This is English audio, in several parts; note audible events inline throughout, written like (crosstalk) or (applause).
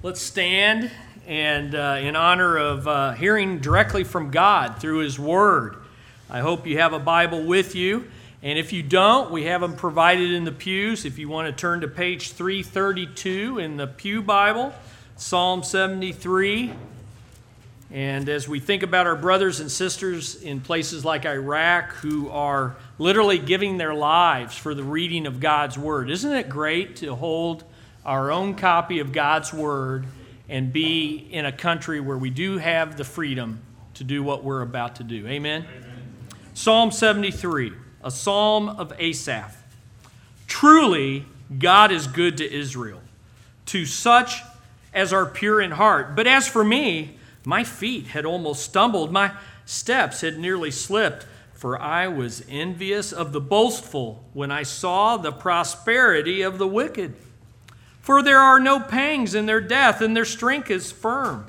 Let's stand and uh, in honor of uh, hearing directly from God through His Word. I hope you have a Bible with you. And if you don't, we have them provided in the pews. If you want to turn to page 332 in the Pew Bible, Psalm 73. And as we think about our brothers and sisters in places like Iraq who are literally giving their lives for the reading of God's Word, isn't it great to hold our own copy of God's Word and be in a country where we do have the freedom to do what we're about to do? Amen? Amen. Psalm 73, a psalm of Asaph. Truly, God is good to Israel, to such as are pure in heart. But as for me, my feet had almost stumbled, my steps had nearly slipped, for I was envious of the boastful when I saw the prosperity of the wicked. For there are no pangs in their death, and their strength is firm.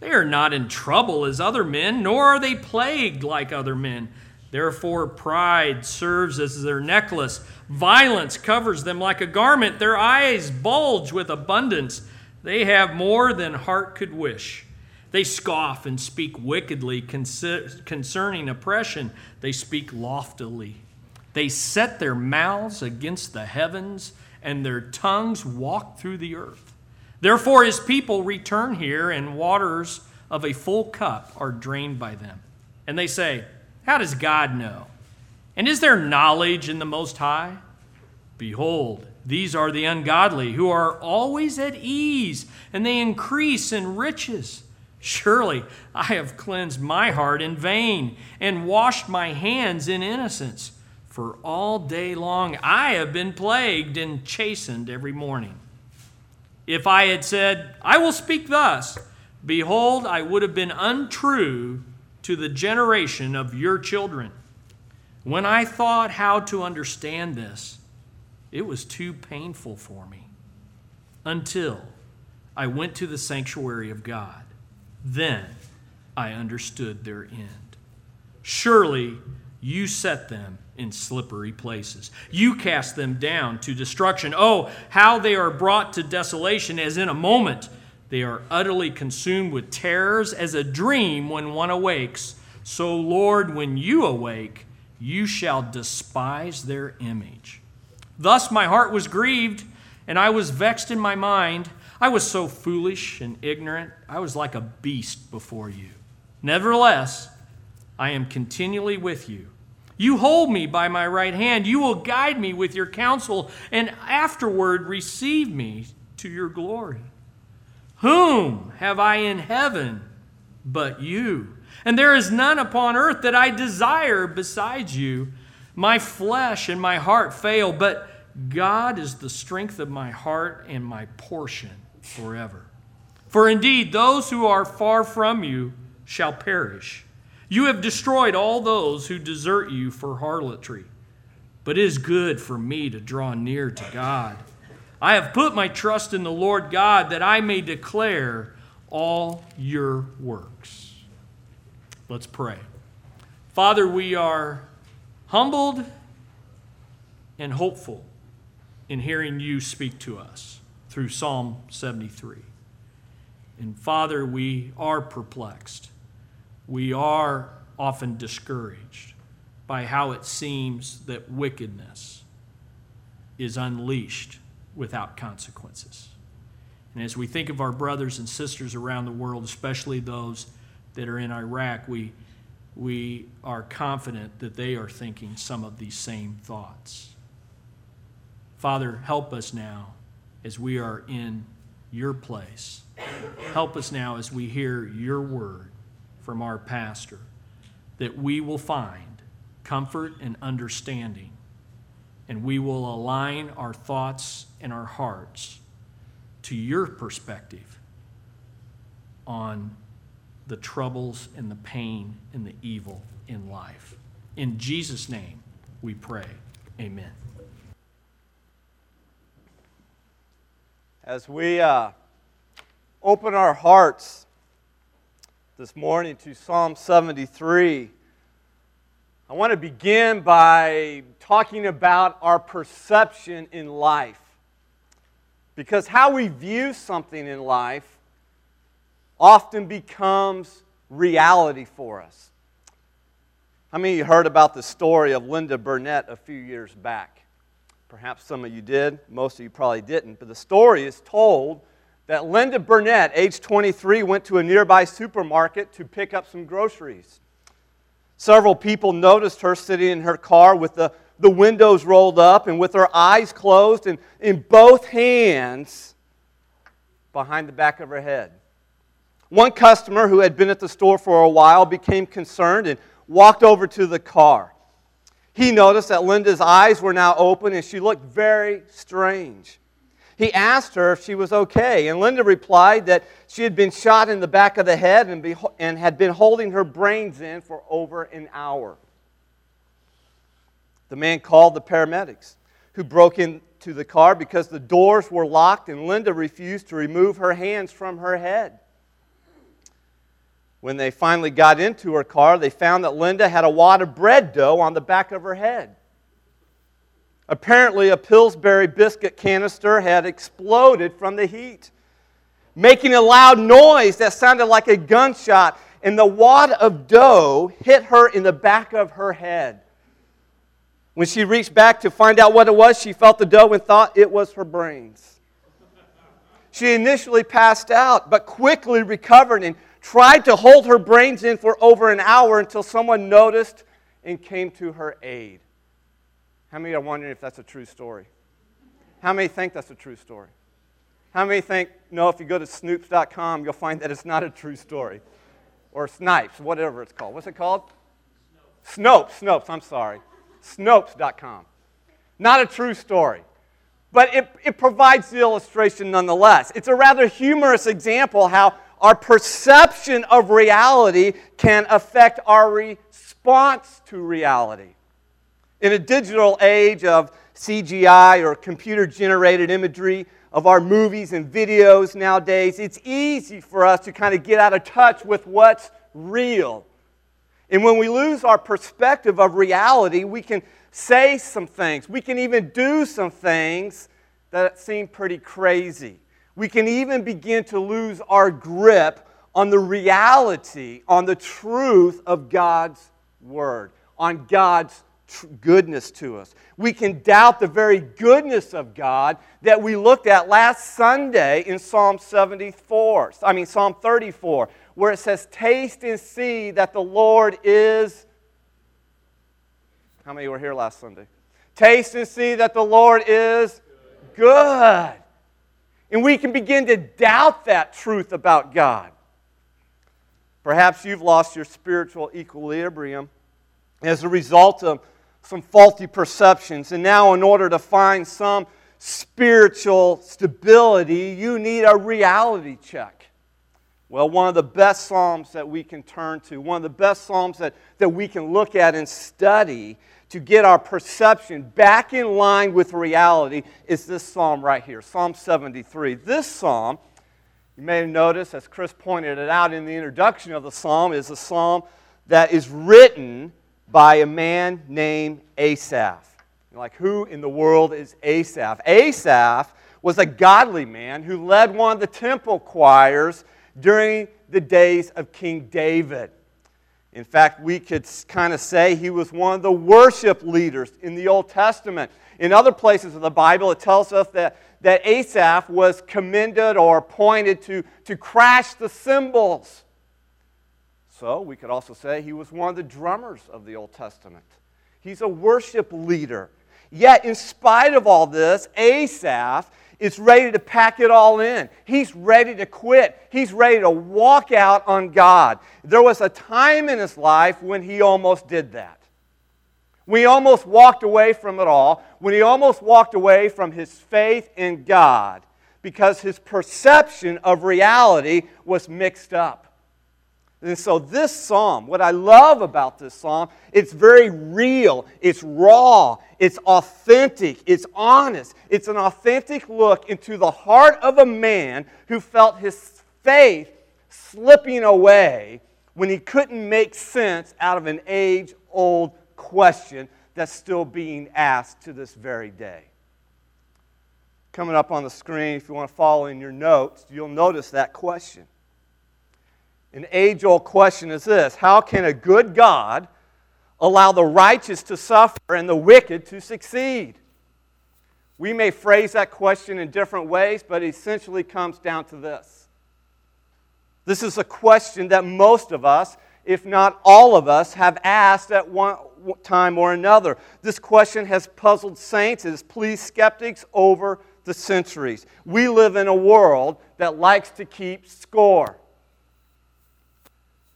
They are not in trouble as other men, nor are they plagued like other men. Therefore, pride serves as their necklace. Violence covers them like a garment. Their eyes bulge with abundance. They have more than heart could wish. They scoff and speak wickedly concerning oppression. They speak loftily. They set their mouths against the heavens, and their tongues walk through the earth. Therefore, his people return here, and waters of a full cup are drained by them. And they say, How does God know? And is there knowledge in the Most High? Behold, these are the ungodly who are always at ease, and they increase in riches. Surely I have cleansed my heart in vain and washed my hands in innocence. For all day long I have been plagued and chastened every morning. If I had said, I will speak thus, behold, I would have been untrue to the generation of your children. When I thought how to understand this, it was too painful for me until I went to the sanctuary of God. Then I understood their end. Surely you set them in slippery places. You cast them down to destruction. Oh, how they are brought to desolation as in a moment. They are utterly consumed with terrors as a dream when one awakes. So, Lord, when you awake, you shall despise their image. Thus my heart was grieved, and I was vexed in my mind. I was so foolish and ignorant. I was like a beast before you. Nevertheless, I am continually with you. You hold me by my right hand. You will guide me with your counsel, and afterward receive me to your glory. Whom have I in heaven but you? And there is none upon earth that I desire besides you. My flesh and my heart fail, but God is the strength of my heart and my portion forever. For indeed, those who are far from you shall perish. You have destroyed all those who desert you for harlotry. But it is good for me to draw near to God. I have put my trust in the Lord God that I may declare all your works. Let's pray. Father, we are humbled and hopeful in hearing you speak to us through Psalm 73. And Father, we are perplexed. We are often discouraged by how it seems that wickedness is unleashed without consequences. And as we think of our brothers and sisters around the world, especially those that are in Iraq, we, we are confident that they are thinking some of these same thoughts. Father, help us now as we are in your place. Help us now as we hear your word from our pastor that we will find comfort and understanding, and we will align our thoughts and our hearts to your perspective on the troubles and the pain and the evil in life. In Jesus' name we pray. Amen. as we uh, open our hearts this morning to Psalm 73, I want to begin by talking about our perception in life. Because how we view something in life often becomes reality for us. How many of you heard about the story of Linda Burnett a few years back? Perhaps some of you did, most of you probably didn't. But the story is told that Linda Burnett, age 23, went to a nearby supermarket to pick up some groceries. Several people noticed her sitting in her car with the, the windows rolled up and with her eyes closed and in both hands behind the back of her head. One customer who had been at the store for a while became concerned and walked over to the car. He noticed that Linda's eyes were now open and she looked very strange. He asked her if she was okay, and Linda replied that she had been shot in the back of the head and, be, and had been holding her brains in for over an hour. The man called the paramedics, who broke into the car because the doors were locked and Linda refused to remove her hands from her head. When they finally got into her car, they found that Linda had a wad of bread dough on the back of her head. Apparently, a Pillsbury biscuit canister had exploded from the heat, making a loud noise that sounded like a gunshot, and the wad of dough hit her in the back of her head. When she reached back to find out what it was, she felt the dough and thought it was her brains. She initially passed out, but quickly recovered and tried to hold her brains in for over an hour until someone noticed and came to her aid. How many are wondering if that's a true story? How many think that's a true story? How many think, no, if you go to snoops.com, you'll find that it's not a true story? Or Snipes, whatever it's called. What's it called? Snopes. Snopes, I'm sorry. Snopes.com. Not a true story. But it, it provides the illustration nonetheless. It's a rather humorous example how our perception of reality can affect our response to reality. In a digital age of CGI or computer generated imagery of our movies and videos nowadays, it's easy for us to kind of get out of touch with what's real. And when we lose our perspective of reality, we can say some things, we can even do some things that seem pretty crazy. We can even begin to lose our grip on the reality, on the truth of God's Word, on God's tr- goodness to us. We can doubt the very goodness of God that we looked at last Sunday in Psalm 74, I mean Psalm 34, where it says, Taste and see that the Lord is. How many were here last Sunday? Taste and see that the Lord is good. And we can begin to doubt that truth about God. Perhaps you've lost your spiritual equilibrium as a result of some faulty perceptions. And now, in order to find some spiritual stability, you need a reality check. Well, one of the best Psalms that we can turn to, one of the best Psalms that, that we can look at and study to get our perception back in line with reality is this Psalm right here, Psalm 73. This Psalm, you may have noticed, as Chris pointed it out in the introduction of the Psalm, is a Psalm that is written by a man named Asaph. Like, who in the world is Asaph? Asaph was a godly man who led one of the temple choirs during the days of King David. In fact, we could kind of say he was one of the worship leaders in the Old Testament. In other places of the Bible, it tells us that, that Asaph was commended or appointed to, to crash the cymbals so we could also say he was one of the drummers of the Old Testament. He's a worship leader. Yet, in spite of all this, Asaph is ready to pack it all in. He's ready to quit. He's ready to walk out on God. There was a time in his life when he almost did that. When he almost walked away from it all, when he almost walked away from his faith in God because his perception of reality was mixed up. And so, this psalm, what I love about this psalm, it's very real, it's raw, it's authentic, it's honest. It's an authentic look into the heart of a man who felt his faith slipping away when he couldn't make sense out of an age old question that's still being asked to this very day. coming up on the screen, if you want to follow in your notes, you'll notice that question. An age old question is this How can a good God allow the righteous to suffer and the wicked to succeed? We may phrase that question in different ways, but it essentially comes down to this. This is a question that most of us, if not all of us, have asked at one time or another. This question has puzzled saints, it has pleased skeptics over the centuries. We live in a world that likes to keep score.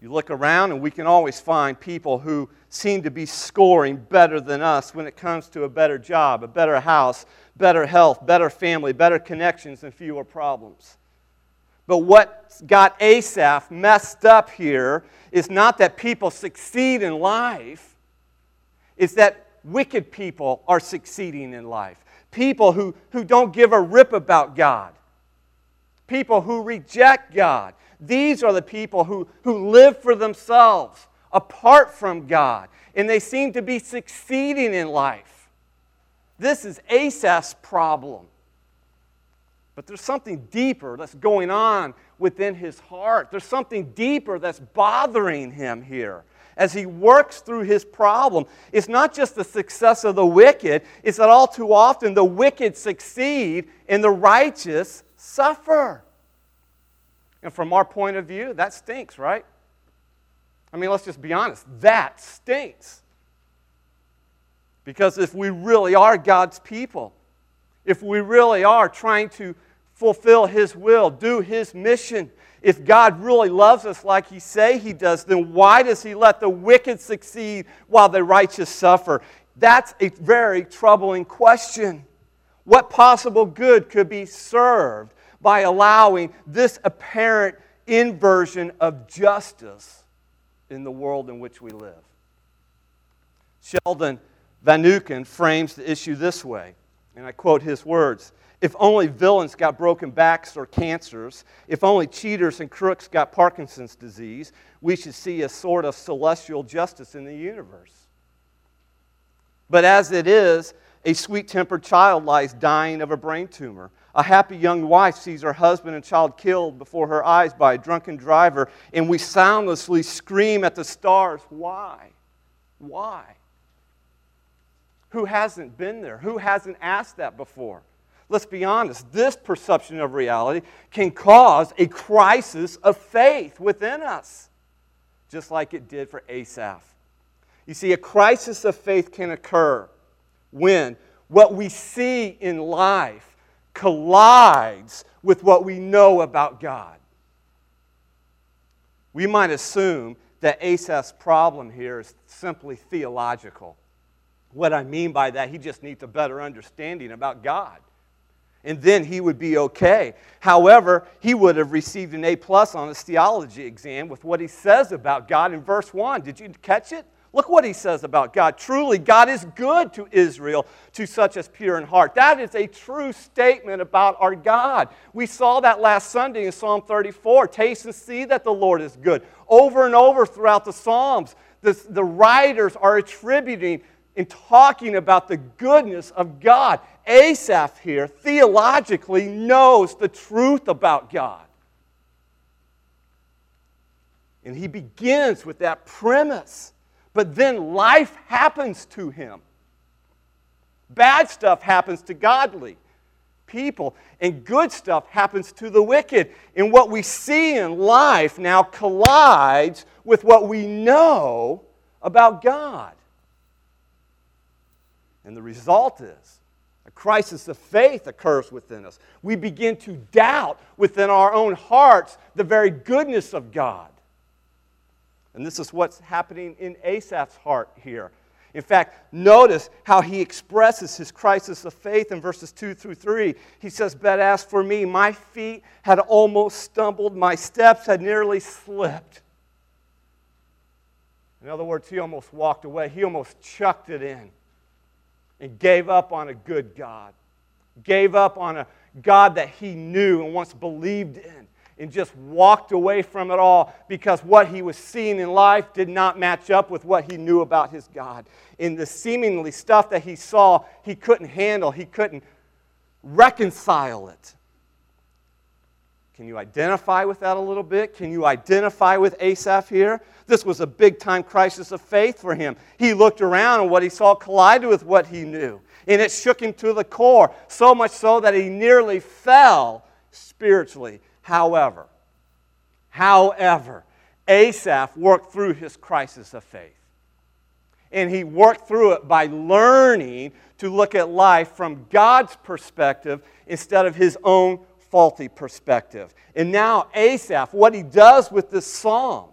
You look around, and we can always find people who seem to be scoring better than us when it comes to a better job, a better house, better health, better family, better connections, and fewer problems. But what got Asaph messed up here is not that people succeed in life, it's that wicked people are succeeding in life. People who, who don't give a rip about God, people who reject God, these are the people who, who live for themselves apart from God, and they seem to be succeeding in life. This is Asaph's problem. But there's something deeper that's going on within his heart. There's something deeper that's bothering him here as he works through his problem. It's not just the success of the wicked, it's that all too often the wicked succeed and the righteous suffer. And from our point of view, that stinks, right? I mean, let's just be honest. That stinks. Because if we really are God's people, if we really are trying to fulfill His will, do His mission, if God really loves us like He say He does, then why does He let the wicked succeed while the righteous suffer? That's a very troubling question. What possible good could be served by allowing this apparent inversion of justice in the world in which we live. Sheldon Van Vanauken frames the issue this way, and I quote his words If only villains got broken backs or cancers, if only cheaters and crooks got Parkinson's disease, we should see a sort of celestial justice in the universe. But as it is, a sweet tempered child lies dying of a brain tumor. A happy young wife sees her husband and child killed before her eyes by a drunken driver, and we soundlessly scream at the stars, Why? Why? Who hasn't been there? Who hasn't asked that before? Let's be honest, this perception of reality can cause a crisis of faith within us, just like it did for Asaph. You see, a crisis of faith can occur when what we see in life collides with what we know about God. We might assume that Asaph's problem here is simply theological. What I mean by that, he just needs a better understanding about God. And then he would be okay. However, he would have received an A plus on his theology exam with what he says about God in verse 1. Did you catch it? Look what he says about God. Truly, God is good to Israel, to such as pure in heart. That is a true statement about our God. We saw that last Sunday in Psalm 34. Taste and see that the Lord is good. Over and over throughout the Psalms, the, the writers are attributing and talking about the goodness of God. Asaph here theologically knows the truth about God. And he begins with that premise but then life happens to him. Bad stuff happens to godly people, and good stuff happens to the wicked. And what we see in life now collides with what we know about God. And the result is a crisis of faith occurs within us. We begin to doubt within our own hearts the very goodness of God. And this is what's happening in Asaph's heart here. In fact, notice how he expresses his crisis of faith in verses 2 through 3. He says, But as for me, my feet had almost stumbled, my steps had nearly slipped. In other words, he almost walked away. He almost chucked it in and gave up on a good God, gave up on a God that he knew and once believed in and just walked away from it all because what he was seeing in life did not match up with what he knew about his God. In the seemingly stuff that he saw, he couldn't handle, he couldn't reconcile it. Can you identify with that a little bit? Can you identify with Asaph here? This was a big time crisis of faith for him. He looked around and what he saw collided with what he knew. And it shook him to the core, so much so that he nearly fell spiritually. However, however, Asaph worked through his crisis of faith. And he worked through it by learning to look at life from God's perspective instead of his own faulty perspective. And now, Asaph, what he does with this psalm,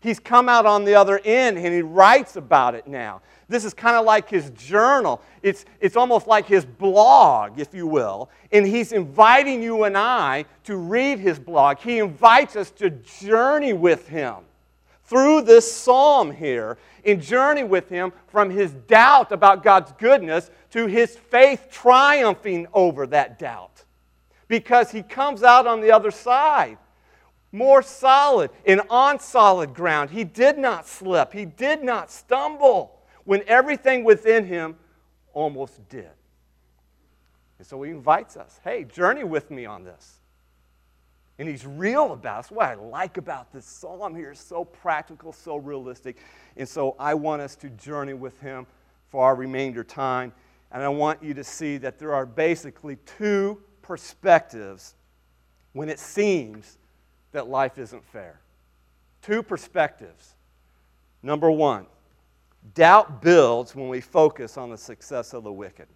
he's come out on the other end and he writes about it now. This is kind of like his journal. It's, it's almost like his blog, if you will. And he's inviting you and I to read his blog. He invites us to journey with him through this psalm here and journey with him from his doubt about God's goodness to his faith triumphing over that doubt. Because he comes out on the other side more solid and on solid ground. He did not slip, he did not stumble when everything within him almost did. And so he invites us hey, journey with me on this. And he's real about us. What I like about this psalm here is so practical, so realistic. And so I want us to journey with him for our remainder time. And I want you to see that there are basically two perspectives when it seems that life isn't fair. Two perspectives. Number one, Doubt builds when we focus on the success of the wicked.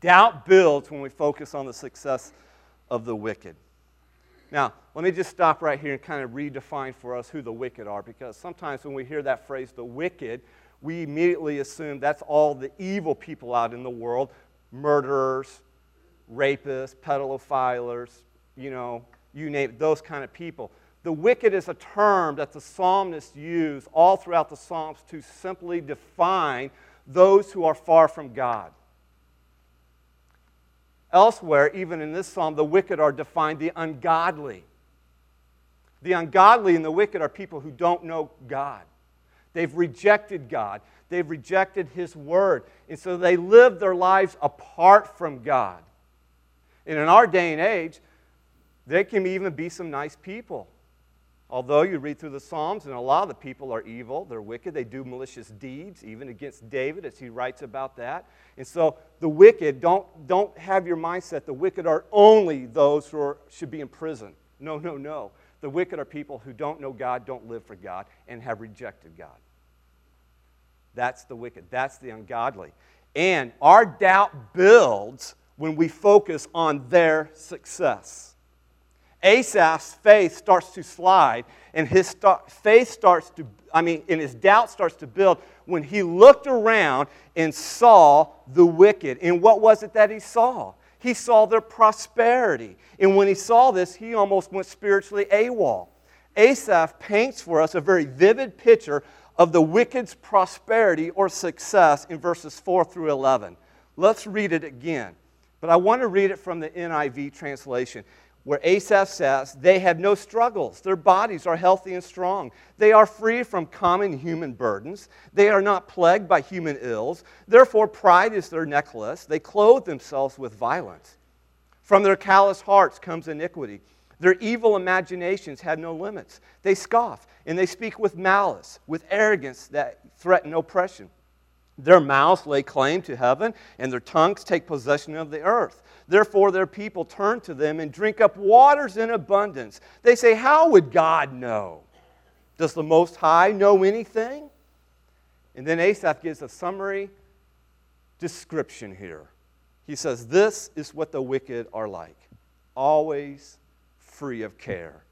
Doubt builds when we focus on the success of the wicked. Now, let me just stop right here and kind of redefine for us who the wicked are, because sometimes when we hear that phrase, the wicked, we immediately assume that's all the evil people out in the world murderers, rapists, pedophiles, you know, you name it, those kind of people. The wicked is a term that the psalmists use all throughout the Psalms to simply define those who are far from God. Elsewhere, even in this psalm, the wicked are defined the ungodly. The ungodly and the wicked are people who don't know God. They've rejected God, they've rejected His word, and so they live their lives apart from God. And in our day and age, there can even be some nice people Although you read through the Psalms, and a lot of the people are evil, they're wicked, they do malicious deeds, even against David, as he writes about that. And so the wicked, don't, don't have your mindset the wicked are only those who are, should be in prison. No, no, no. The wicked are people who don't know God, don't live for God, and have rejected God. That's the wicked. That's the ungodly. And our doubt builds when we focus on their success. Asaph's faith starts to slide, and his faith starts to, I mean, and his doubt starts to build when he looked around and saw the wicked. And what was it that he saw? He saw their prosperity. And when he saw this, he almost went spiritually AWOL. Asaph paints for us a very vivid picture of the wicked's prosperity or success in verses 4 through 11. Let's read it again. But I want to read it from the NIV translation where Asaph says, They have no struggles. Their bodies are healthy and strong. They are free from common human burdens. They are not plagued by human ills. Therefore, pride is their necklace. They clothe themselves with violence. From their callous hearts comes iniquity. Their evil imaginations have no limits. They scoff and they speak with malice, with arrogance that threaten oppression. Their mouths lay claim to heaven, and their tongues take possession of the earth. Therefore, their people turn to them and drink up waters in abundance. They say, How would God know? Does the Most High know anything? And then Asaph gives a summary description here. He says, This is what the wicked are like, always free of care.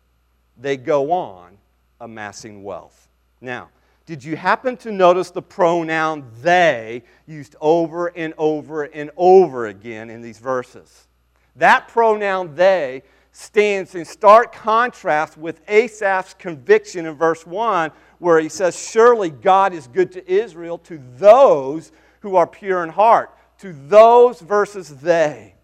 They go on amassing wealth. Now, did you happen to notice the pronoun they used over and over and over again in these verses? That pronoun they stands in stark contrast with Asaph's conviction in verse 1, where he says, Surely God is good to Israel, to those who are pure in heart. To those versus they.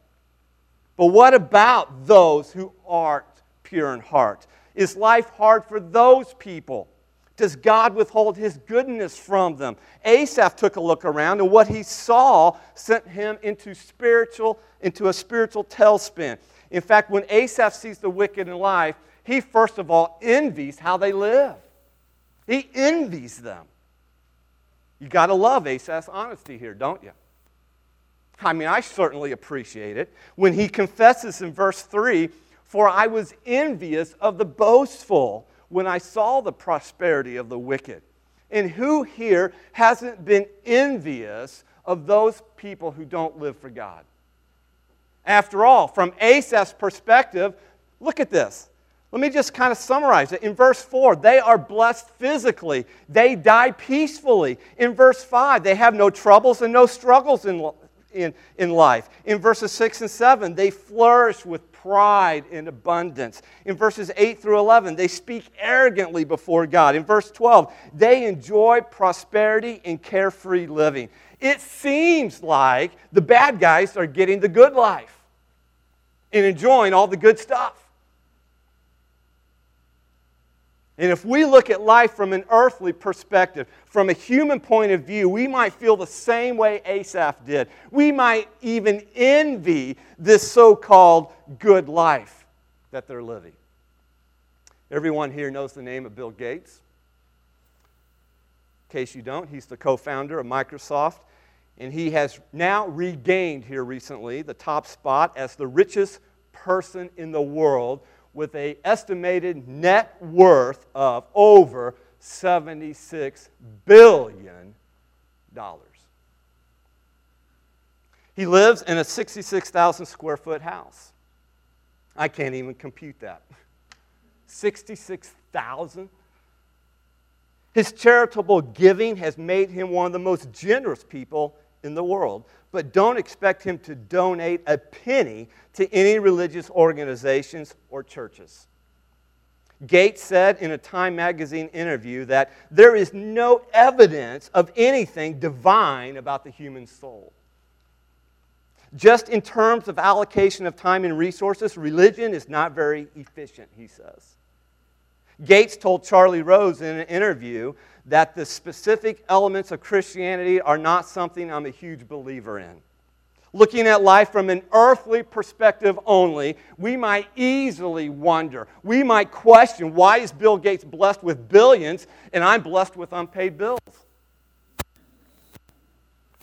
But what about those who aren't pure in heart? Is life hard for those people? Does God withhold his goodness from them? Asaph took a look around, and what he saw sent him into spiritual, into a spiritual tailspin. In fact, when Asaph sees the wicked in life, he first of all envies how they live. He envies them. You got to love Asaph's honesty here, don't you? I mean, I certainly appreciate it. When he confesses in verse 3 For I was envious of the boastful when I saw the prosperity of the wicked. And who here hasn't been envious of those people who don't live for God? After all, from Asaph's perspective, look at this. Let me just kind of summarize it. In verse 4, they are blessed physically. They die peacefully. In verse 5, they have no troubles and no struggles in, in, in life. In verses 6 and 7, they flourish with pride and abundance. In verses 8 through 11, they speak arrogantly before God. In verse 12, they enjoy prosperity and carefree living. It seems like the bad guys are getting the good life and enjoying all the good stuff. And if we look at life from an earthly perspective, from a human point of view, we might feel the same way Asaph did. We might even envy this so called good life that they're living. Everyone here knows the name of Bill Gates. In case you don't, he's the co founder of Microsoft, and he has now regained here recently the top spot as the richest person in the world with an estimated net worth of over $76 billion. He lives in a 66,000 square foot house. I can't even compute that. (laughs) 66,000? His charitable giving has made him one of the most generous people in the world, but don't expect him to donate a penny to any religious organizations or churches. Gates said in a Time magazine interview that there is no evidence of anything divine about the human soul. Just in terms of allocation of time and resources, religion is not very efficient, he says. Gates told Charlie Rose in an interview that the specific elements of Christianity are not something I'm a huge believer in. Looking at life from an earthly perspective only, we might easily wonder, we might question why is Bill Gates blessed with billions and I'm blessed with unpaid bills?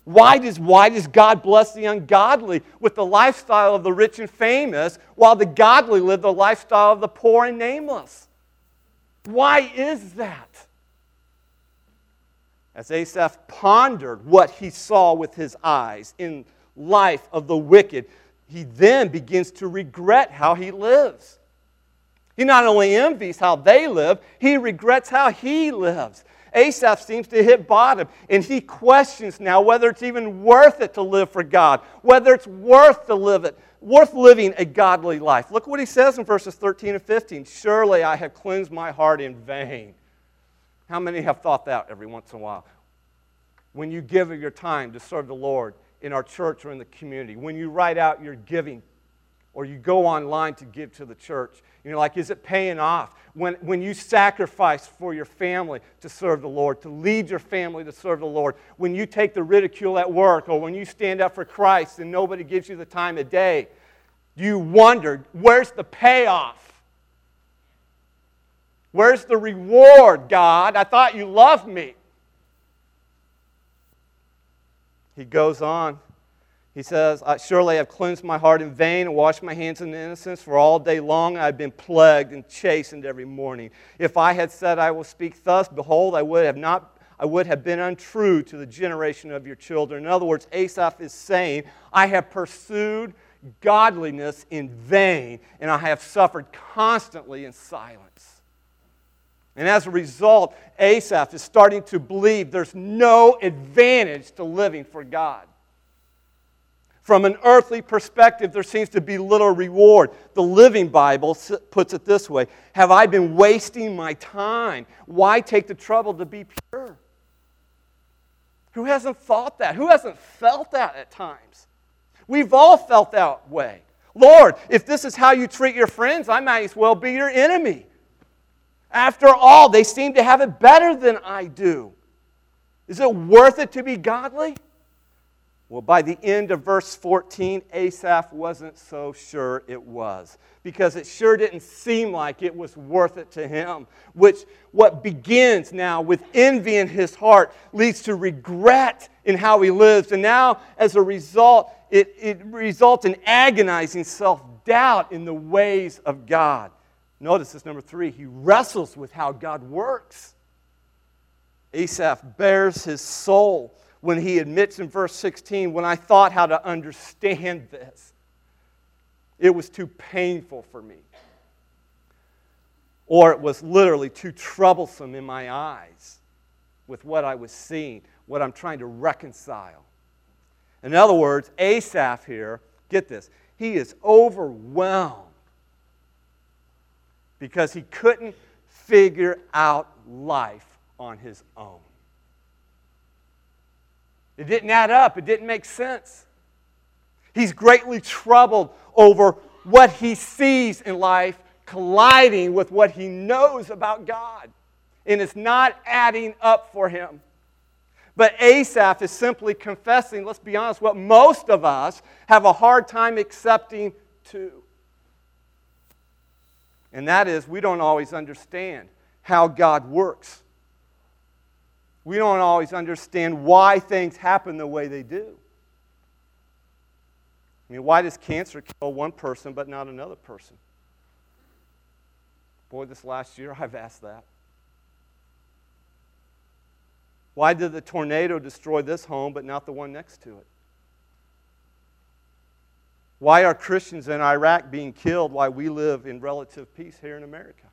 Why does, why does God bless the ungodly with the lifestyle of the rich and famous while the godly live the lifestyle of the poor and nameless? Why is that? As Asaph pondered what he saw with his eyes in life of the wicked, he then begins to regret how he lives. He not only envies how they live, he regrets how he lives. Asaph seems to hit bottom, and he questions now whether it's even worth it to live for God, whether it's worth to live it, worth living a godly life. Look what he says in verses 13 and 15. Surely I have cleansed my heart in vain. How many have thought that every once in a while? When you give of your time to serve the Lord in our church or in the community, when you write out your giving or you go online to give to the church, you're like, is it paying off? When, when you sacrifice for your family to serve the Lord, to lead your family to serve the Lord, when you take the ridicule at work, or when you stand up for Christ and nobody gives you the time of day, you wondered, where's the payoff? Where's the reward, God? I thought you loved me. He goes on. He says, I Surely I have cleansed my heart in vain and washed my hands in innocence, for all day long I have been plagued and chastened every morning. If I had said, I will speak thus, behold, I would have not. I would have been untrue to the generation of your children. In other words, Asaph is saying, I have pursued godliness in vain, and I have suffered constantly in silence. And as a result, Asaph is starting to believe there's no advantage to living for God. From an earthly perspective, there seems to be little reward. The Living Bible puts it this way Have I been wasting my time? Why take the trouble to be pure? Who hasn't thought that? Who hasn't felt that at times? We've all felt that way. Lord, if this is how you treat your friends, I might as well be your enemy. After all, they seem to have it better than I do. Is it worth it to be godly? Well, by the end of verse 14, Asaph wasn't so sure it was because it sure didn't seem like it was worth it to him. Which, what begins now with envy in his heart, leads to regret in how he lives. And now, as a result, it, it results in agonizing self doubt in the ways of God. Notice this number three, he wrestles with how God works. Asaph bares his soul when he admits in verse 16, when I thought how to understand this, it was too painful for me. Or it was literally too troublesome in my eyes with what I was seeing, what I'm trying to reconcile. In other words, Asaph here, get this, he is overwhelmed because he couldn't figure out life on his own. It didn't add up, it didn't make sense. He's greatly troubled over what he sees in life colliding with what he knows about God. And it's not adding up for him. But Asaph is simply confessing, let's be honest, what most of us have a hard time accepting too and that is we don't always understand how God works. We don't always understand why things happen the way they do. I mean, why does cancer kill one person but not another person? Boy, this last year (laughs) I've asked that. Why did the tornado destroy this home but not the one next to it? Why are Christians in Iraq being killed while we live in relative peace here in America?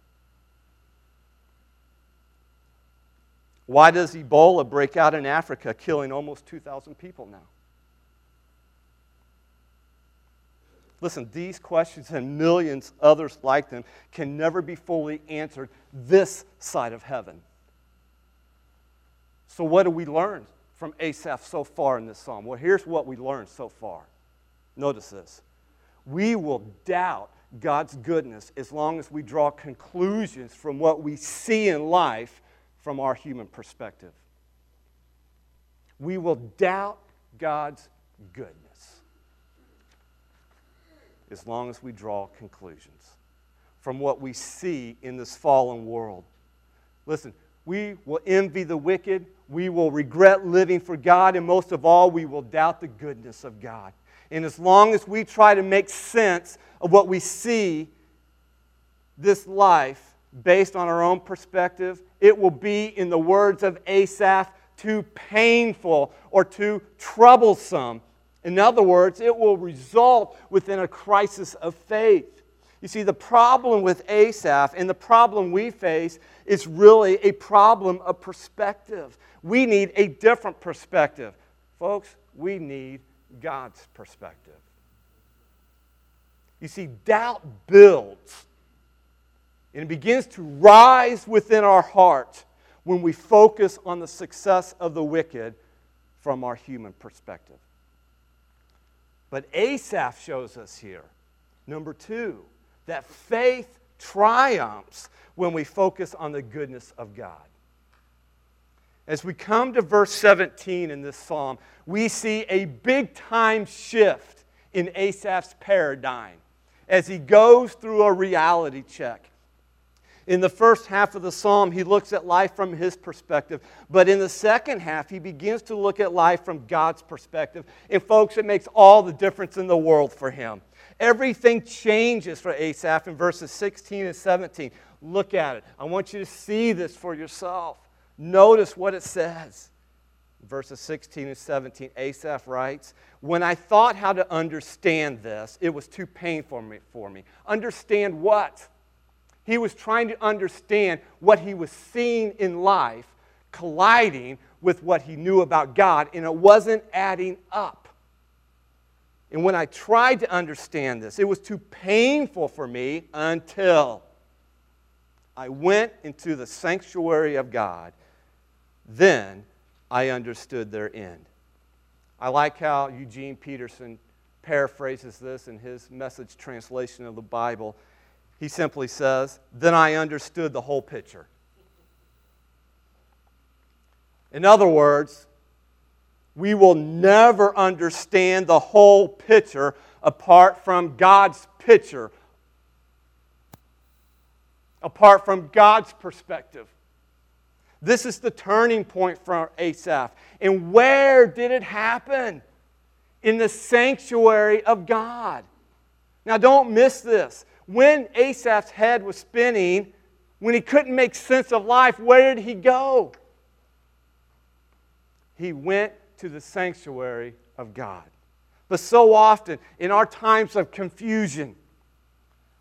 Why does Ebola break out in Africa, killing almost 2,000 people now? Listen, these questions and millions others like them can never be fully answered this side of heaven. So, what do we learn from Asaph so far in this psalm? Well, here's what we learned so far. Notice this. We will doubt God's goodness as long as we draw conclusions from what we see in life from our human perspective. We will doubt God's goodness as long as we draw conclusions from what we see in this fallen world. Listen, we will envy the wicked, we will regret living for God, and most of all, we will doubt the goodness of God. And as long as we try to make sense of what we see this life based on our own perspective, it will be, in the words of Asaph, too painful or too troublesome. In other words, it will result within a crisis of faith. You see, the problem with Asaph and the problem we face is really a problem of perspective. We need a different perspective. Folks, we need God's perspective. You see, doubt builds and it begins to rise within our heart when we focus on the success of the wicked from our human perspective. But Asaph shows us here, number two, that faith triumphs when we focus on the goodness of God. As we come to verse 17 in this psalm, we see a big time shift in Asaph's paradigm as he goes through a reality check. In the first half of the psalm, he looks at life from his perspective. But in the second half, he begins to look at life from God's perspective. And, folks, it makes all the difference in the world for him. Everything changes for Asaph in verses 16 and 17. Look at it. I want you to see this for yourself. Notice what it says. Verses 16 and 17, Asaph writes, When I thought how to understand this, it was too painful for me. Understand what? He was trying to understand what he was seeing in life colliding with what he knew about God, and it wasn't adding up. And when I tried to understand this, it was too painful for me until I went into the sanctuary of God then I understood their end. I like how Eugene Peterson paraphrases this in his message translation of the Bible. He simply says, Then I understood the whole picture. In other words, we will never understand the whole picture apart from God's picture, apart from God's perspective. This is the turning point for Asaph. And where did it happen? In the sanctuary of God. Now, don't miss this. When Asaph's head was spinning, when he couldn't make sense of life, where did he go? He went to the sanctuary of God. But so often, in our times of confusion,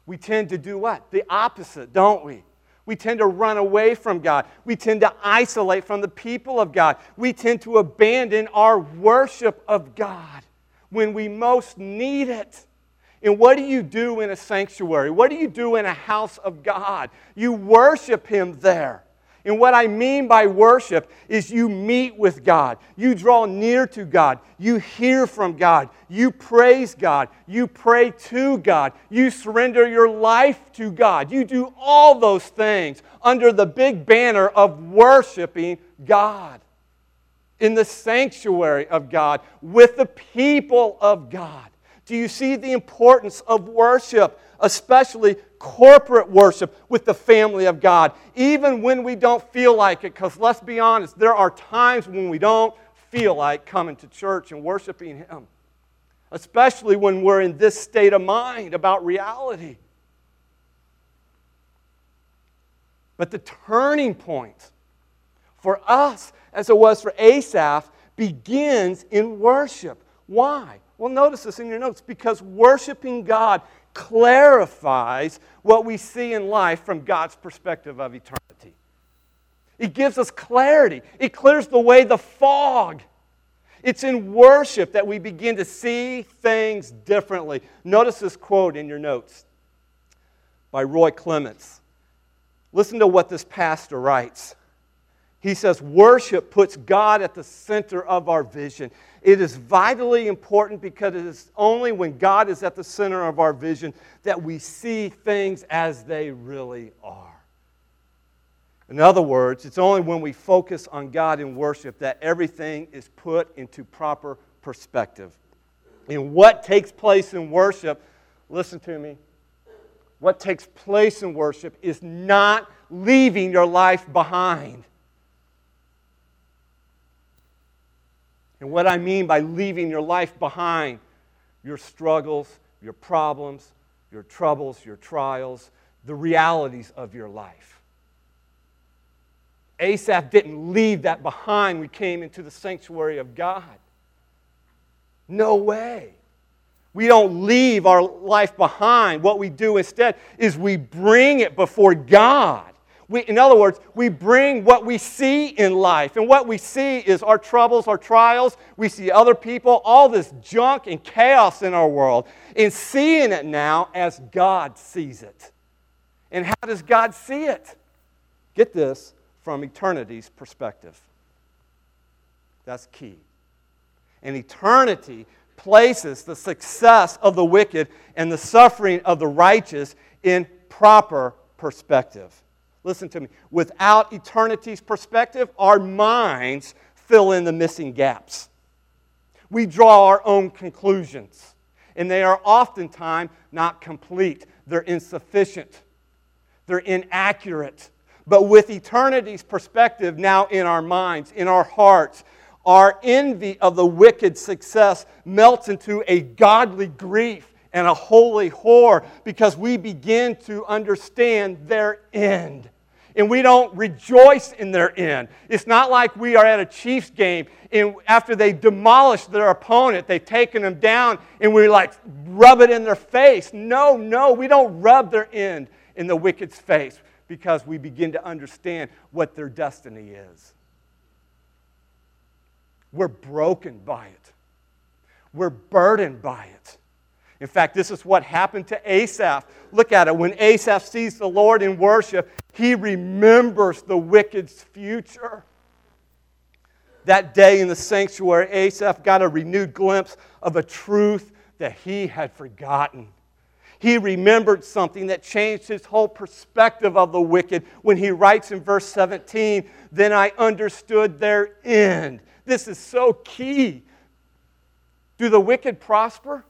we tend to do what? The opposite, don't we? We tend to run away from God. We tend to isolate from the people of God. We tend to abandon our worship of God when we most need it. And what do you do in a sanctuary? What do you do in a house of God? You worship Him there. And what I mean by worship is you meet with God, you draw near to God, you hear from God, you praise God, you pray to God, you surrender your life to God. You do all those things under the big banner of worshiping God in the sanctuary of God with the people of God. Do you see the importance of worship? especially corporate worship with the family of God, even when we don't feel like it. Because let's be honest, there are times when we don't feel like coming to church and worshiping Him, especially when we're in this state of mind about reality. But the turning point for us, as it was for Asaph, begins in worship. Why? Well, notice this in your notes because worshiping God clarifies what we see in life from God's perspective of eternity. It gives us clarity, it clears the way the fog. It's in worship that we begin to see things differently. Notice this quote in your notes by Roy Clements. Listen to what this pastor writes. He says, Worship puts God at the center of our vision. It is vitally important because it is only when God is at the center of our vision that we see things as they really are. In other words, it's only when we focus on God in worship that everything is put into proper perspective. And what takes place in worship, listen to me, what takes place in worship is not leaving your life behind. And what I mean by leaving your life behind, your struggles, your problems, your troubles, your trials, the realities of your life. Asaph didn't leave that behind we came into the sanctuary of God. No way. We don't leave our life behind. What we do instead is we bring it before God. We, in other words, we bring what we see in life. And what we see is our troubles, our trials. We see other people, all this junk and chaos in our world, and seeing it now as God sees it. And how does God see it? Get this from eternity's perspective. That's key. And eternity places the success of the wicked and the suffering of the righteous in proper perspective. Listen to me. Without eternity's perspective, our minds fill in the missing gaps. We draw our own conclusions, and they are oftentimes not complete. They're insufficient, they're inaccurate. But with eternity's perspective now in our minds, in our hearts, our envy of the wicked success melts into a godly grief and a holy horror because we begin to understand their end and we don't rejoice in their end. It's not like we are at a Chiefs game and after they demolish their opponent, they've taken them down and we like rub it in their face. No, no, we don't rub their end in the wicked's face because we begin to understand what their destiny is. We're broken by it. We're burdened by it. In fact, this is what happened to Asaph. Look at it. When Asaph sees the Lord in worship, he remembers the wicked's future. That day in the sanctuary, Asaph got a renewed glimpse of a truth that he had forgotten. He remembered something that changed his whole perspective of the wicked when he writes in verse 17, Then I understood their end. This is so key. Do the wicked prosper?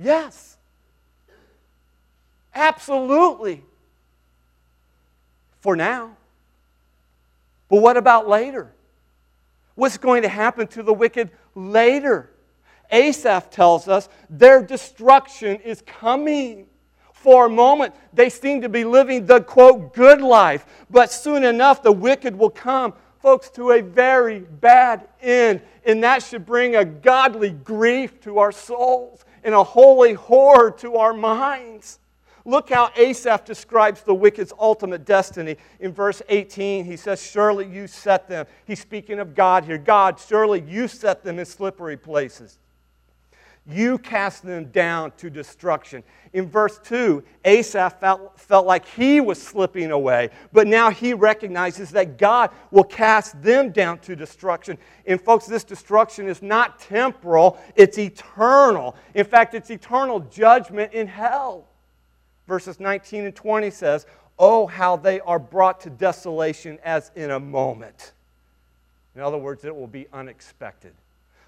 Yes. Absolutely. For now. But what about later? What's going to happen to the wicked later? Asaph tells us their destruction is coming. For a moment, they seem to be living the quote, good life, but soon enough, the wicked will come, folks, to a very bad end. And that should bring a godly grief to our souls and a holy horror to our minds. Look how Asaph describes the wicked's ultimate destiny. In verse 18, he says, Surely you set them. He's speaking of God here. God, surely you set them in slippery places. You cast them down to destruction. In verse 2, Asaph felt, felt like he was slipping away, but now he recognizes that God will cast them down to destruction. And, folks, this destruction is not temporal, it's eternal. In fact, it's eternal judgment in hell. Verses 19 and 20 says, Oh, how they are brought to desolation as in a moment. In other words, it will be unexpected.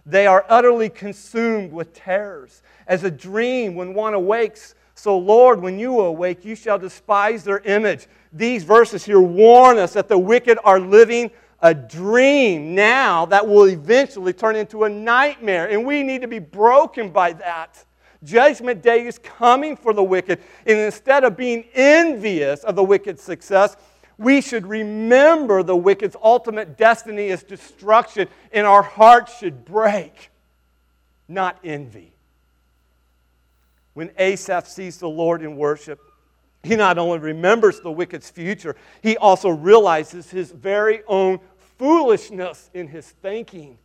They are utterly consumed with terrors. As a dream when one awakes, so Lord, when you awake, you shall despise their image. These verses here warn us that the wicked are living a dream now that will eventually turn into a nightmare. And we need to be broken by that. Judgment day is coming for the wicked. And instead of being envious of the wicked's success, we should remember the wicked's ultimate destiny is destruction, and our hearts should break, not envy. When Asaph sees the Lord in worship, he not only remembers the wicked's future, he also realizes his very own foolishness in his thinking.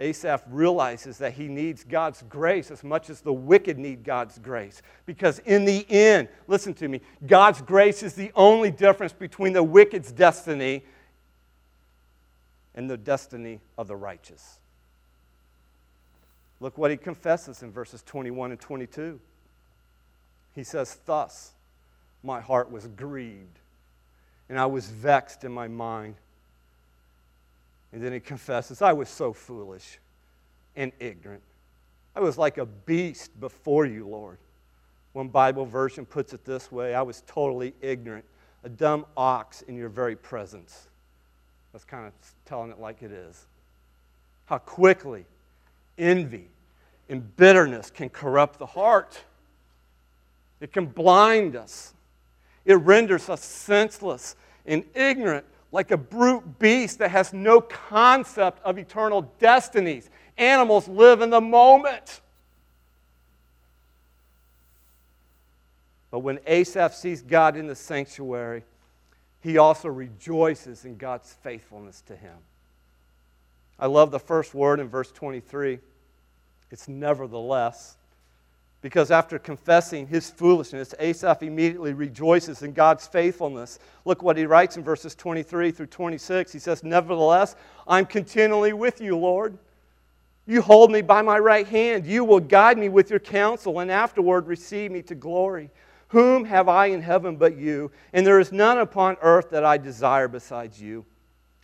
Asaph realizes that he needs God's grace as much as the wicked need God's grace. Because in the end, listen to me, God's grace is the only difference between the wicked's destiny and the destiny of the righteous. Look what he confesses in verses 21 and 22. He says, Thus my heart was grieved, and I was vexed in my mind. And then he confesses, I was so foolish and ignorant. I was like a beast before you, Lord. One Bible version puts it this way I was totally ignorant, a dumb ox in your very presence. That's kind of telling it like it is. How quickly envy and bitterness can corrupt the heart, it can blind us, it renders us senseless and ignorant like a brute beast that has no concept of eternal destinies. Animals live in the moment. But when Asaph sees God in the sanctuary, he also rejoices in God's faithfulness to him. I love the first word in verse 23. It's nevertheless. Because after confessing his foolishness, Asaph immediately rejoices in God's faithfulness. Look what he writes in verses 23 through 26. He says, Nevertheless, I'm continually with you, Lord. You hold me by my right hand. You will guide me with your counsel, and afterward receive me to glory. Whom have I in heaven but you? And there is none upon earth that I desire besides you.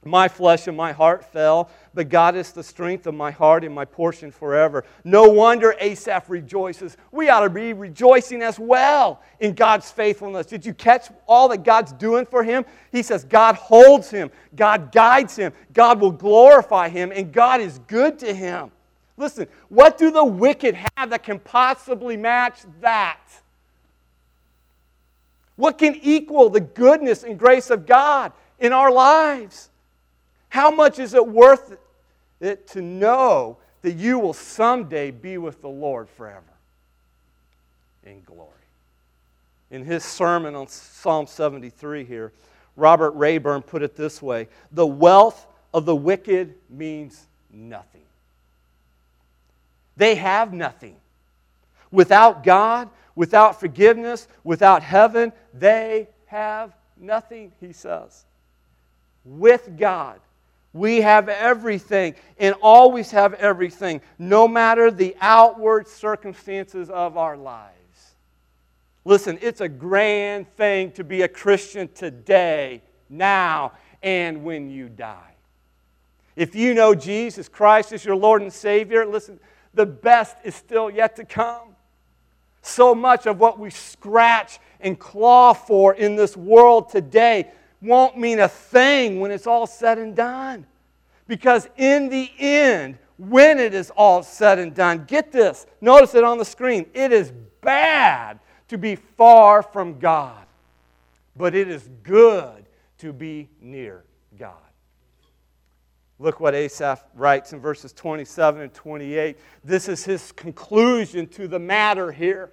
My flesh and my heart fell, but God is the strength of my heart and my portion forever. No wonder Asaph rejoices. We ought to be rejoicing as well in God's faithfulness. Did you catch all that God's doing for him? He says God holds him, God guides him, God will glorify him, and God is good to him. Listen, what do the wicked have that can possibly match that? What can equal the goodness and grace of God in our lives? How much is it worth it to know that you will someday be with the Lord forever in glory? In his sermon on Psalm 73 here, Robert Rayburn put it this way The wealth of the wicked means nothing. They have nothing. Without God, without forgiveness, without heaven, they have nothing, he says. With God, We have everything and always have everything, no matter the outward circumstances of our lives. Listen, it's a grand thing to be a Christian today, now, and when you die. If you know Jesus Christ as your Lord and Savior, listen, the best is still yet to come. So much of what we scratch and claw for in this world today won't mean a thing when it's all said and done. Because in the end, when it is all said and done, get this, notice it on the screen. It is bad to be far from God, but it is good to be near God. Look what Asaph writes in verses 27 and 28. This is his conclusion to the matter here.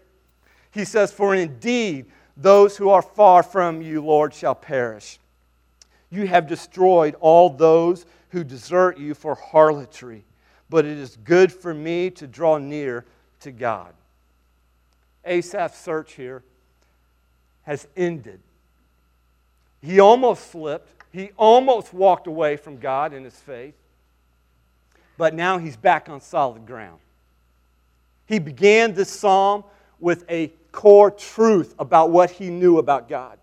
He says, For indeed, those who are far from you, Lord, shall perish. You have destroyed all those who desert you for harlotry, but it is good for me to draw near to God. Asaph's search here has ended. He almost slipped, he almost walked away from God in his faith, but now he's back on solid ground. He began this psalm with a core truth about what he knew about God.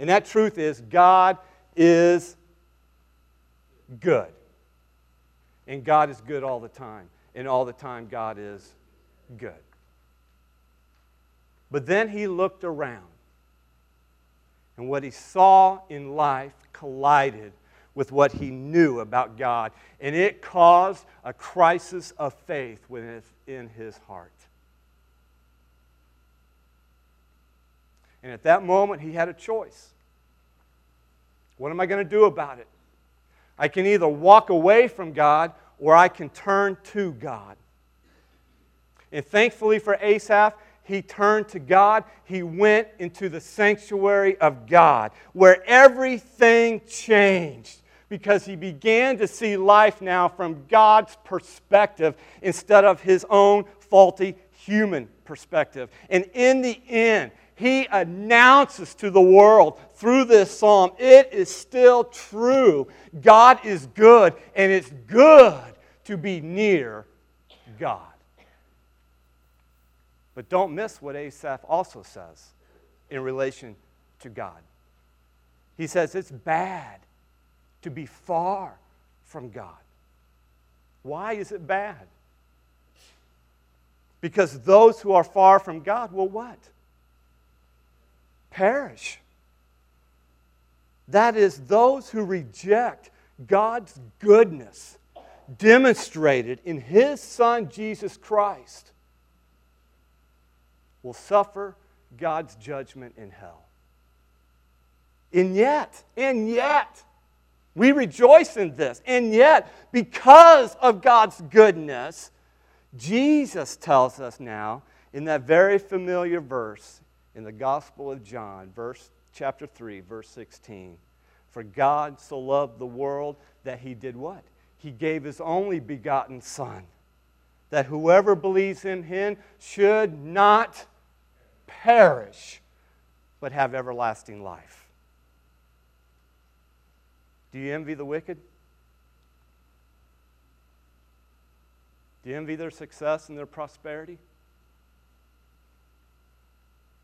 And that truth is God is good. And God is good all the time. And all the time, God is good. But then he looked around and what he saw in life collided with what he knew about God. And it caused a crisis of faith within his heart. And at that moment, he had a choice. What am I going to do about it? I can either walk away from God or I can turn to God. And thankfully for Asaph, he turned to God. He went into the sanctuary of God, where everything changed because he began to see life now from God's perspective instead of his own faulty human perspective. And in the end, he announces to the world through this psalm it is still true. God is good, and it's good to be near God. But don't miss what Asaph also says in relation to God. He says it's bad to be far from God. Why is it bad? Because those who are far from God will what? Perish. That is, those who reject God's goodness demonstrated in His Son Jesus Christ will suffer God's judgment in hell. And yet, and yet, we rejoice in this. And yet, because of God's goodness, Jesus tells us now in that very familiar verse in the Gospel of John, verse chapter 3, verse 16. For God so loved the world that he did what? He gave his only begotten Son, that whoever believes in him should not perish, but have everlasting life. Do you envy the wicked? Do you envy their success and their prosperity?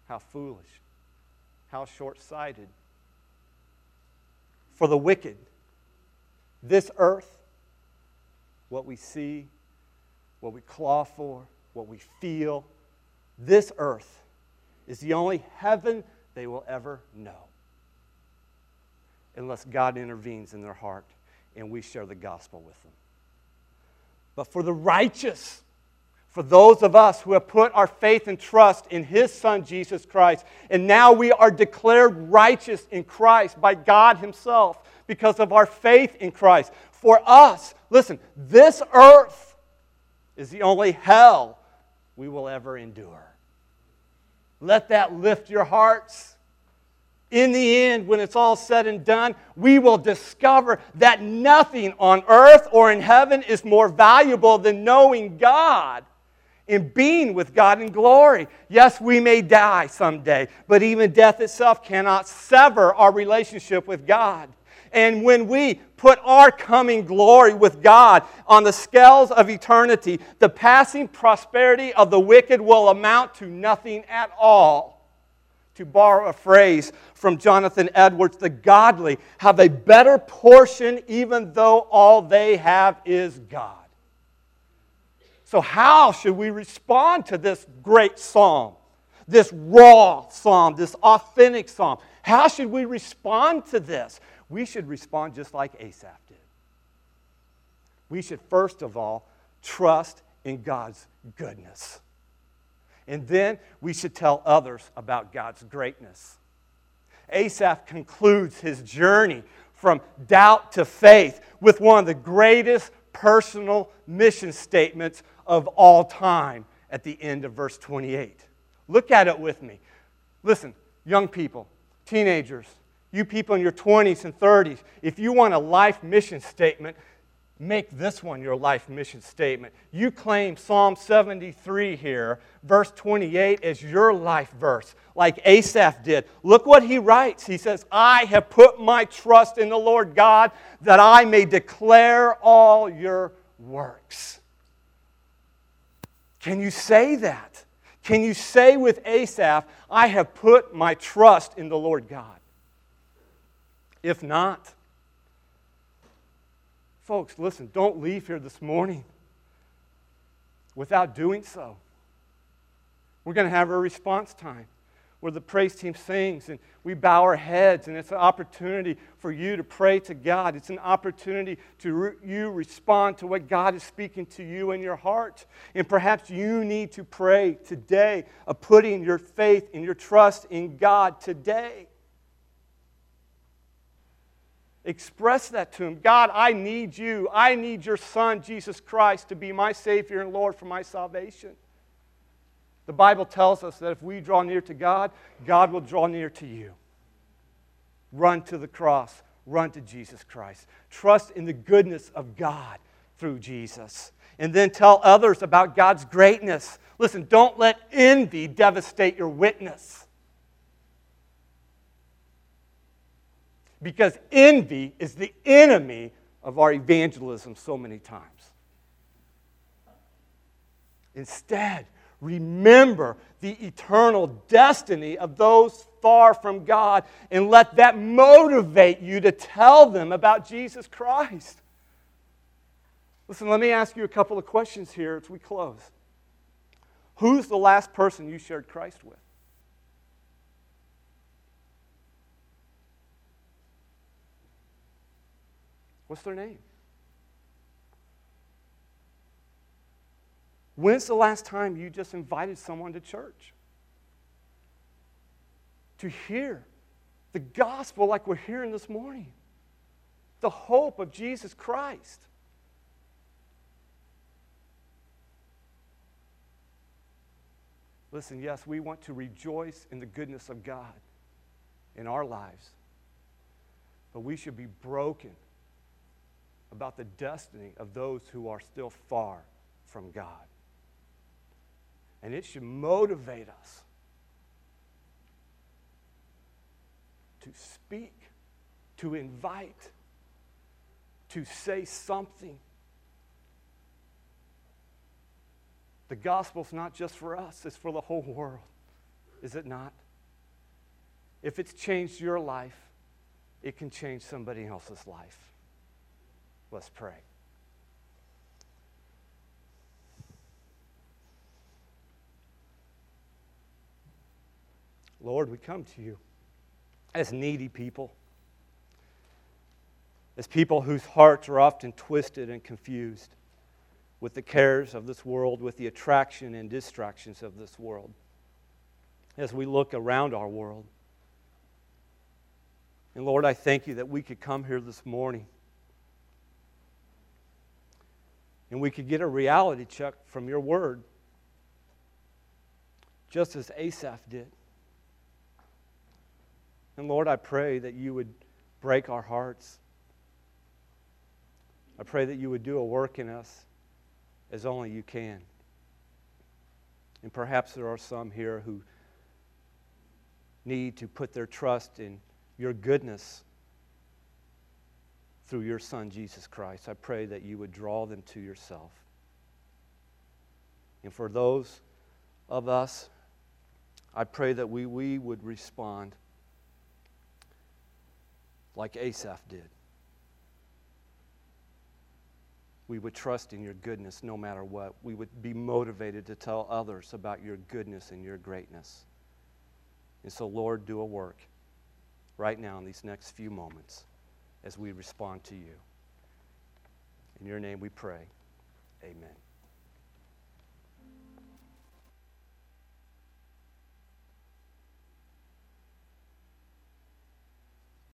How foolish. How short sighted. For the wicked, this earth, what we see, what we claw for, what we feel, this earth is the only heaven they will ever know. Unless God intervenes in their heart and we share the gospel with them. But for the righteous, for those of us who have put our faith and trust in His Son, Jesus Christ, and now we are declared righteous in Christ by God Himself because of our faith in Christ. For us, listen, this earth is the only hell we will ever endure. Let that lift your hearts. In the end, when it's all said and done, we will discover that nothing on earth or in heaven is more valuable than knowing God and being with God in glory. Yes, we may die someday, but even death itself cannot sever our relationship with God. And when we put our coming glory with God on the scales of eternity, the passing prosperity of the wicked will amount to nothing at all. To borrow a phrase from Jonathan Edwards, the godly have a better portion even though all they have is God. So, how should we respond to this great psalm, this raw psalm, this authentic psalm? How should we respond to this? We should respond just like Asaph did. We should, first of all, trust in God's goodness. And then we should tell others about God's greatness. Asaph concludes his journey from doubt to faith with one of the greatest personal mission statements of all time at the end of verse 28. Look at it with me. Listen, young people, teenagers, you people in your 20s and 30s, if you want a life mission statement, make this one your life mission statement. You claim Psalm 73 here, verse 28, as your life verse, like Asaph did. Look what he writes. He says, I have put my trust in the Lord God that I may declare all your works. Can you say that? Can you say with Asaph, I have put my trust in the Lord God? If not, folks, listen, don't leave here this morning without doing so. We're going to have a response time where the praise team sings and we bow our heads, and it's an opportunity for you to pray to God. It's an opportunity to re- you respond to what God is speaking to you in your heart. And perhaps you need to pray today of putting your faith and your trust in God today. Express that to Him. God, I need you. I need your Son, Jesus Christ, to be my Savior and Lord for my salvation. The Bible tells us that if we draw near to God, God will draw near to you. Run to the cross, run to Jesus Christ. Trust in the goodness of God through Jesus. And then tell others about God's greatness. Listen, don't let envy devastate your witness. Because envy is the enemy of our evangelism so many times. Instead, Remember the eternal destiny of those far from God and let that motivate you to tell them about Jesus Christ. Listen, let me ask you a couple of questions here as we close. Who's the last person you shared Christ with? What's their name? When's the last time you just invited someone to church? To hear the gospel like we're hearing this morning, the hope of Jesus Christ. Listen, yes, we want to rejoice in the goodness of God in our lives, but we should be broken about the destiny of those who are still far from God. And it should motivate us to speak, to invite, to say something. The gospel's not just for us, it's for the whole world. Is it not? If it's changed your life, it can change somebody else's life. Let's pray. Lord, we come to you as needy people, as people whose hearts are often twisted and confused with the cares of this world, with the attraction and distractions of this world. As we look around our world. And Lord, I thank you that we could come here this morning and we could get a reality check from your word, just as Asaph did. And Lord, I pray that you would break our hearts. I pray that you would do a work in us as only you can. And perhaps there are some here who need to put their trust in your goodness through your Son, Jesus Christ. I pray that you would draw them to yourself. And for those of us, I pray that we, we would respond like Asaph did. We would trust in your goodness no matter what. We would be motivated to tell others about your goodness and your greatness. And so, Lord, do a work right now in these next few moments as we respond to you. In your name we pray. Amen.